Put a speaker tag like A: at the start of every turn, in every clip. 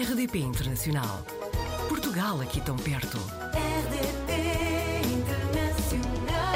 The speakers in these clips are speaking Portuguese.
A: RDP Internacional. Portugal aqui tão perto.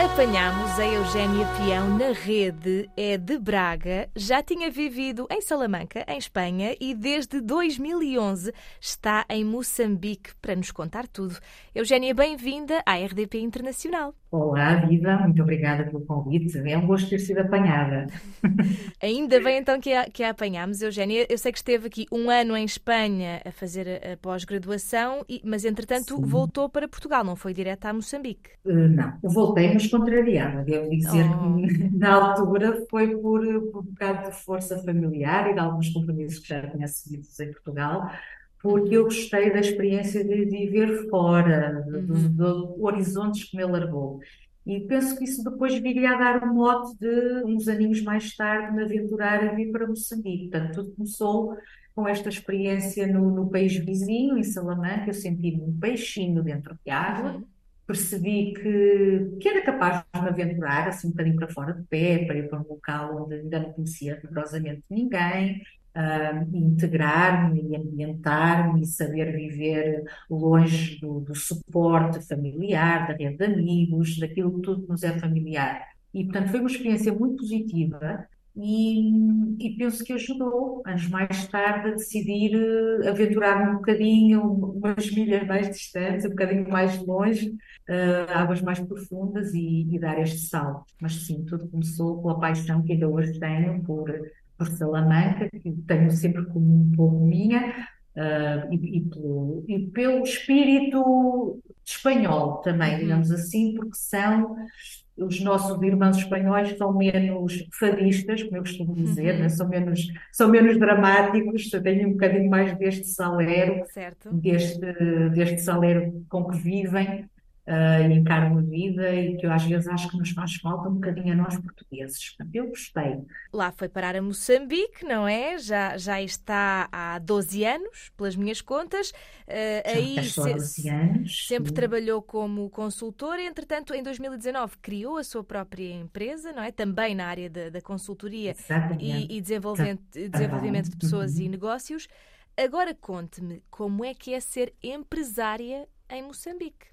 B: Apanhámos a Eugénia Peão na rede, é de Braga, já tinha vivido em Salamanca, em Espanha, e desde 2011 está em Moçambique para nos contar tudo. Eugénia, bem-vinda à RDP Internacional.
C: Olá, Viva, muito obrigada pelo convite. É um gosto ter sido apanhada.
B: Ainda bem então que a, que a apanhámos, Eugénia. Eu sei que esteve aqui um ano em Espanha a fazer a, a pós-graduação, mas entretanto Sim. voltou para Portugal, não foi direto a Moçambique?
C: Uh, não, voltei, mas contrariada. Devo dizer oh. que na altura foi por, por um bocado de força familiar e de alguns compromissos que já tinha assumido em Portugal porque eu gostei da experiência de viver fora, uhum. dos, dos horizontes que me largou. E penso que isso depois viria a dar um mote de, uns aninhos mais tarde, me aventurar a vir para Moçambique. Portanto, tudo começou com esta experiência no, no país vizinho, em Salamanca. Eu senti-me um peixinho dentro de água. Uhum. Percebi que, que era capaz de me aventurar assim um bocadinho para fora de pé, para ir para um local onde ainda não conhecia rigorosamente ninguém, uh, integrar-me e ambientar-me e saber viver longe do, do, suporte familiar, da rede de amigos, daquilo que tudo nos é familiar. E, portanto, foi uma experiência muito positiva e, e penso que ajudou, anos mais tarde, a decidir uh, aventurar-me um bocadinho, umas milhas mais distantes, um bocadinho mais longe, uh, águas mais profundas e, e dar este salto. Mas sim, tudo começou pela paixão que ainda hoje tenho por por Salamanca, que tenho sempre como um pouco minha, uh, e, e, pelo, e, pelo, espírito espanhol também, uhum. digamos assim, porque são os nossos irmãos espanhóis são menos fadistas, como eu costumo dizer, uhum. né? são, menos, são menos dramáticos, têm um bocadinho mais deste salero, deste, deste salero com que vivem, uh, e encaram a vida e que eu às vezes acho que nos faz falta um bocadinho a nós portugueses. Eu gostei.
B: Lá foi parar a Moçambique, não é? Já, já está há 12 anos, pelas minhas contas.
C: Uh, aí se, anos,
B: sempre sim. trabalhou como consultor, entretanto, em 2019 criou a sua própria empresa, não é? Também na área da, da consultoria e, e, desenvolvimento, desenvolvimento de pessoas uhum. e negócios. Agora conte-me como é que é ser empresária em Moçambique.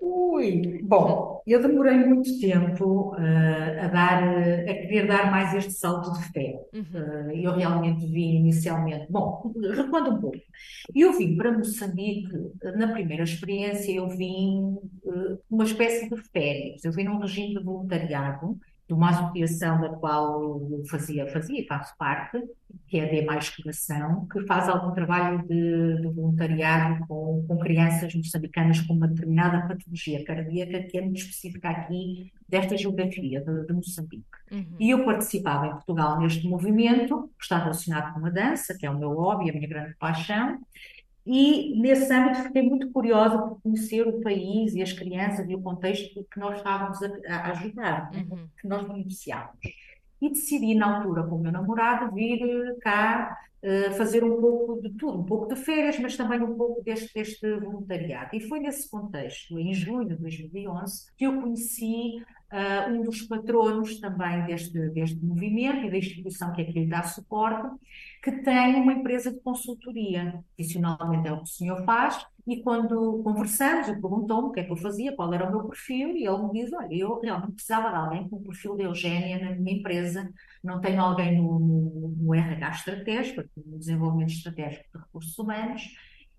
C: Ui, bom, eu demorei muito tempo uh, a dar, a querer dar mais este salto de fé. Uhum. Uh, eu realmente vim inicialmente, bom, recuando um pouco. Eu vim para Moçambique, na primeira experiência, eu vim uh, uma espécie de férias. Eu vim num regime de voluntariado de uma associação da qual eu fazia, fazia e faço parte, que é a D Mais Coração, que faz algum trabalho de, de voluntariado com, com, crianças moçambicanas com uma determinada patologia cardíaca, que é muito específica aqui desta geografia de, de Moçambique. Uhum. E eu participava em Portugal neste movimento, que está relacionado com a dança, que é o meu hobby, a minha grande paixão, e nesse âmbito fiquei muito curiosa por conhecer o país e as crianças e o contexto que nós estávamos a, a ajudar, né, uhum. que nós beneficiávamos. E decidi, na altura, com o meu namorado, vir eh, cá uh, fazer um pouco de tudo, um pouco de férias, mas também um pouco deste, deste voluntariado. E foi nesse contexto, em junho de 2011, que eu conheci uh, um dos patronos também deste, deste movimento e da instituição que aqui lhe dá suporte, que tem uma empresa de consultoria. Adicionalmente é o que o senhor faz, e quando conversamos, ele perguntou-me o que é que eu fazia, qual era o meu perfil, e ele me diz: Olha, eu realmente precisava de alguém com o perfil de Eugénia na minha empresa, não tenho alguém no, no, no RH estratégico, no desenvolvimento estratégico de recursos humanos,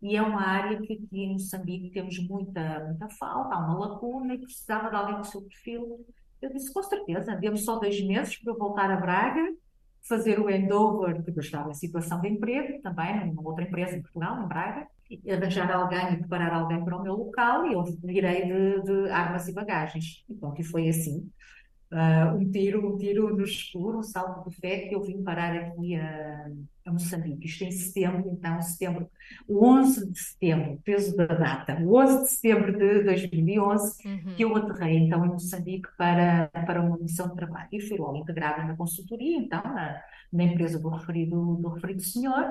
C: e é uma área que aqui em Moçambique temos muita, muita falta, há uma lacuna e precisava de alguém com o seu perfil. Eu disse, com certeza, demos só dois meses para voltar a Braga, fazer o handover, porque eu estava em situação de emprego também, numa outra empresa em Portugal, em Braga, arranjar alguém e preparar alguém para o meu local e eu virei de, de armas e bagagens. E pronto, e foi assim. Uh, um tiro, um tiro no escuro, um salto de fé que eu vim parar aqui a, a Moçambique. Isto em setembro, então, setembro, o 11 de setembro, peso da data, o 11 de setembro de 2011, uhum. que eu aterrei então em Moçambique para, para uma missão de trabalho. E fui logo integrada na consultoria, então, na, na empresa do referido, do referido senhor,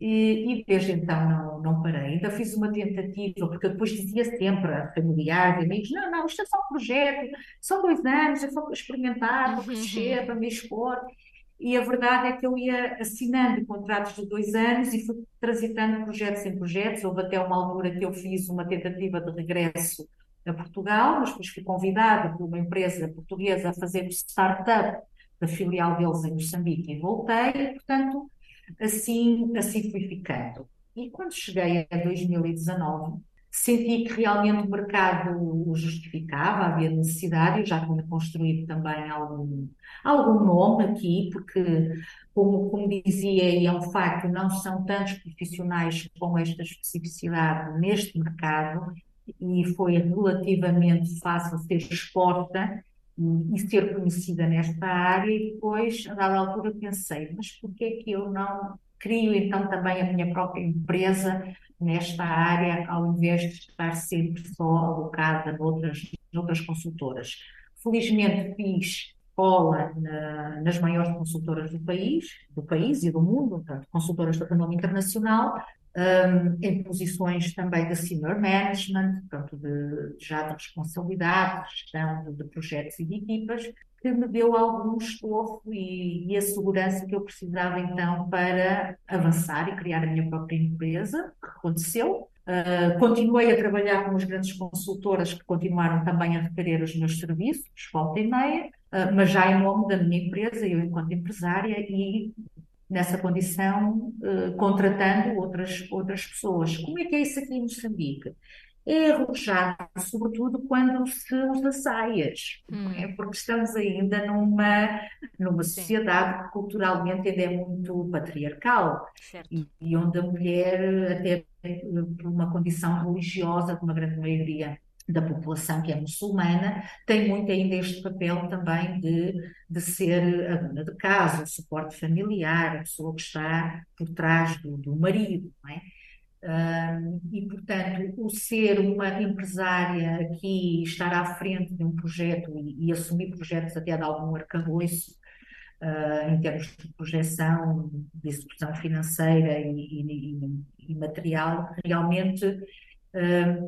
C: e, e, desde então não, não parei. Ainda fiz uma tentativa, porque eu depois dizia sempre a familiares, amigos: não, não, isto é só um projeto, são dois anos, é só para experimentar, para crescer, para me expor. E a verdade é que eu ia assinando contratos de dois anos e fui transitando projetos em projetos. Houve até uma altura que eu fiz uma tentativa de regresso a Portugal, mas depois fui convidada por uma empresa portuguesa a fazer um startup da filial deles em Moçambique e voltei, portanto, assim, assim fui ficando. E quando cheguei a 2019, senti que realmente o mercado o justificava, havia necessidade, eu já tinha construído também algum, algum nome aqui, porque, como, como dizia, e é um facto, não são tantos profissionais com esta especificidade neste mercado, e foi relativamente fácil ser exposta e, ser conhecida nesta área, e depois, a dada altura, pensei, mas por que é que eu não crio então também a minha própria empresa nesta área, ao invés de estar sempre só alocada noutras, noutras consultoras. Felizmente fiz escola na, nas maiores consultoras do país, do país e do mundo, portanto, consultoras de renome internacional, um, em posições também de senior management, portanto, de, já de responsabilidade, de gestão de, de projetos e de equipas, que me deu algum estofo e, e, a segurança que eu precisava então para avançar e criar a minha própria empresa, que aconteceu. Uh, continuei a trabalhar com as grandes consultoras que continuaram também a requerer os meus serviços, volta e meia, uh, mas já em nome da minha empresa, eu enquanto empresária e nessa condição, uh, contratando outras, outras pessoas. Como é que é isso aqui em Moçambique? é arrojado, sobretudo quando se usa saias, hum. é? porque estamos ainda numa, numa sociedade que culturalmente ainda é muito patriarcal e, e, onde a mulher, até por uma condição religiosa, de uma grande maioria da população que é muçulmana, tem muito ainda este papel também de, de ser a dona de casa, o suporte familiar, a pessoa que está por trás do, do marido, não é? e, portanto, o ser uma empresária aqui, estar à frente de um projeto e, e assumir projetos até de algum arcabouço, uh, em termos de projeção, de execução financeira e, e, e material, realmente uh,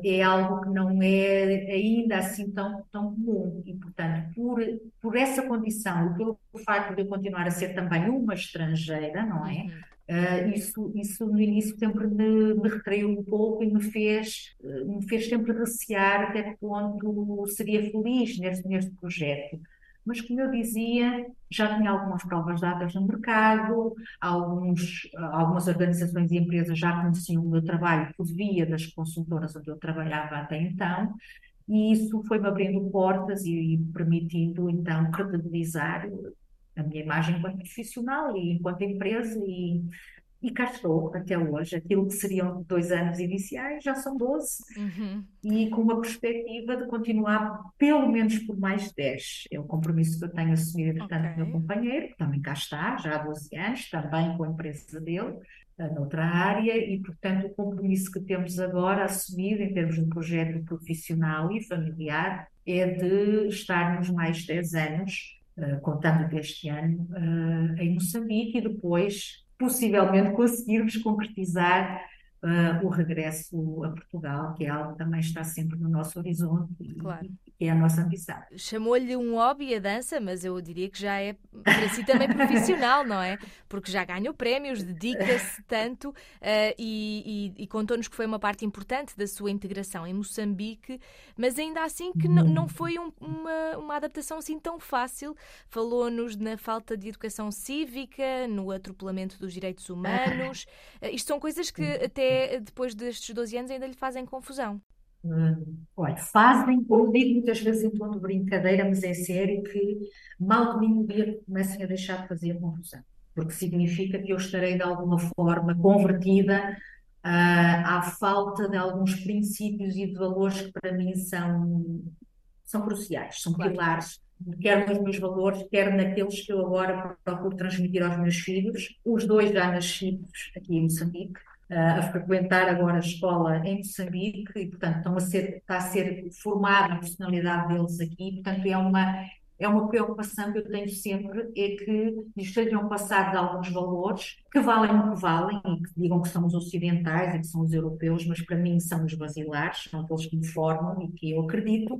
C: é algo que não é ainda assim tão, tão comum. E, portanto, por, por essa condição e pelo facto de eu continuar a ser também uma estrangeira, não é? Uh, isso, isso no início sempre me, me retraiu um pouco e me fez, me fez sempre recear até que ponto seria feliz neste, neste projeto. Mas, como eu dizia, já tinha algumas provas dadas no mercado, alguns, algumas organizações e empresas já conheciam o meu trabalho por via das consultoras onde eu trabalhava até então, e isso foi-me abrindo portas e, permitindo, então, credibilizar a minha imagem enquanto profissional e enquanto empresa e, e cá estou até hoje. Aquilo que seriam dois anos iniciais já são 12 uhum. e com uma perspectiva de continuar pelo menos por mais 10. É o compromisso que eu tenho assumido, entretanto, okay. com o meu companheiro, que também cá está, já há 12 anos, também com a empresa dele, eh, noutra área, e portanto o compromisso que temos agora assumido em termos de projeto profissional e familiar é de estarmos mais 10 anos eh, contando deste ano, uh, em Moçambique e depois, possivelmente, conseguirmos concretizar uh, o regresso a Portugal, que é algo que também está sempre no nosso horizonte claro. e, que é a nossa ambição.
B: Chamou-lhe um hobby a dança, mas eu diria que já é para si também profissional, não é? Porque já ganhou prémios, dedica-se tanto uh, e, e, e contou-nos que foi uma parte importante da sua integração em Moçambique, mas ainda assim que não foi um, uma, uma adaptação assim tão fácil. Falou-nos na falta de educação cívica, no atropelamento dos direitos humanos. Uh, isto são coisas que até depois destes 12 anos ainda lhe fazem confusão.
C: Hum, olha, fazem, eu digo muitas vezes em tom de brincadeira, mas é sério que mal de mim dia que comecem a deixar de fazer confusão, porque significa que eu estarei de alguma forma convertida uh, à falta de alguns princípios e de valores que para mim são, são cruciais, são claro. pilares, quer nos meus valores, quer naqueles que eu agora procuro transmitir aos meus filhos, os dois já nascidos aqui em Moçambique, a frequentar agora a escola em Moçambique e, portanto, estão a ser, está a ser formada a personalidade deles aqui, portanto, é uma, é uma preocupação que eu tenho sempre, é que lhes sejam passados alguns valores que valem o que valem e que digam que são os ocidentais e que são os europeus, mas para mim são os basilares, são aqueles que me formam e que eu acredito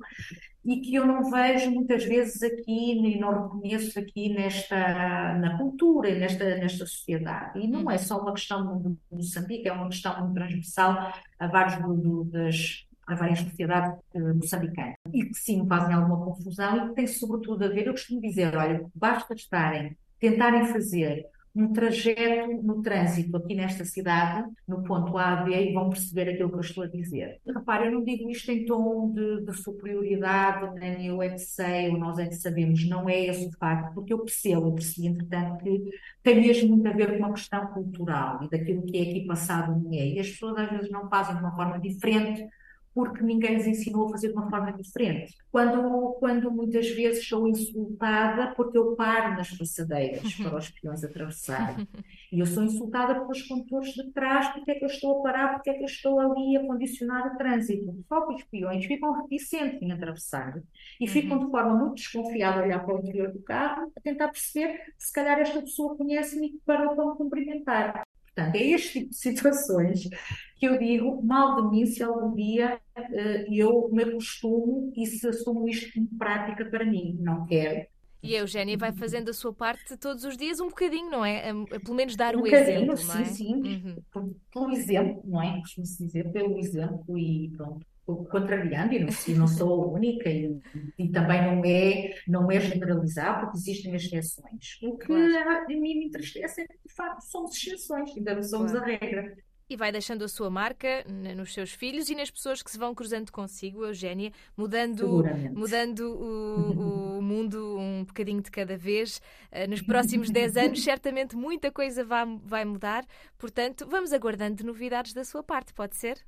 C: e que eu não vejo muitas vezes aqui e não reconheço aqui nesta na cultura e nesta nesta sociedade. E não é só uma questão do Moçambique é uma questão muito transversal a vários do, do, das a várias sociedades uh, moçambicanas e que sim fazem alguma confusão e que tem sobretudo a ver, eu costumo dizer, olha, basta estarem, tentarem fazer um trajeto no trânsito aqui nesta cidade, no ponto A B, e vão perceber aquilo que eu estou a dizer. Repare, eu não digo isto em tom de, de superioridade, nem eu é que sei, ou nós é que sabemos, não é esse o facto, porque eu percebo, eu percebi, entretanto, que tem mesmo muito a ver com uma questão cultural e daquilo que é aqui passado no meio. E as pessoas às vezes não fazem de uma forma diferente porque ninguém lhes ensinou a fazer de uma forma diferente. Quando, quando muitas vezes sou insultada porque eu paro nas passadeiras para os peões atravessarem. E eu sou insultada pelos condutores de trás, porque é que eu estou a parar, porque é que eu estou ali a condicionar o trânsito. Só que os peões ficam reticentes em atravessar e ficam de forma muito desconfiada a olhar para o interior do carro, a tentar perceber se calhar esta pessoa conhece-me e parou para me cumprimentar. Portanto, é este tipo de situações que eu digo, mal de mim se algum dia uh, eu me acostumo e se assumo isto como prática para mim. Não quero.
B: E a Eugénia vai fazendo a sua parte todos os dias um bocadinho, não é? A, pelo menos dar
C: um
B: o exemplo,
C: sim,
B: não é?
C: Sim, uhum. Pelo exemplo, não é? Costumo-se dizer, pelo exemplo e pronto contrariando, e não, e não sou a única, e, e, também não é, não é generalizar, porque existem exceções. O que claro. a, mim me entristece é que, de facto, somos exceções, ainda não somos claro. a regra.
B: E vai deixando a sua marca nos seus filhos e nas pessoas que se vão cruzando consigo, Eugénia, mudando, mudando o, o, mundo um bocadinho de cada vez. Eh, nos próximos 10 anos, certamente muita coisa vai, vai mudar. Portanto, vamos aguardando novidades da sua parte, pode ser?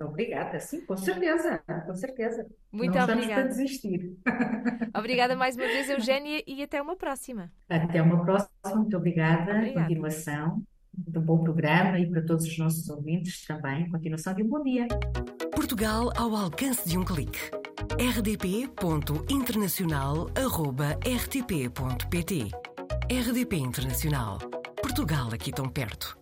C: Obrigada, sim, com certeza, com certeza.
B: Muito
C: Não
B: obrigada.
C: para desistir.
B: Obrigada mais uma vez, Eugénia, e até uma próxima.
C: Até uma próxima, muito obrigada. obrigada. Continuação de um bom programa e para todos os nossos ouvintes também. Continuação de um bom dia.
A: Portugal ao alcance de um clique. rdp.internacional.rtp.pt RDP Internacional. Portugal aqui tão perto.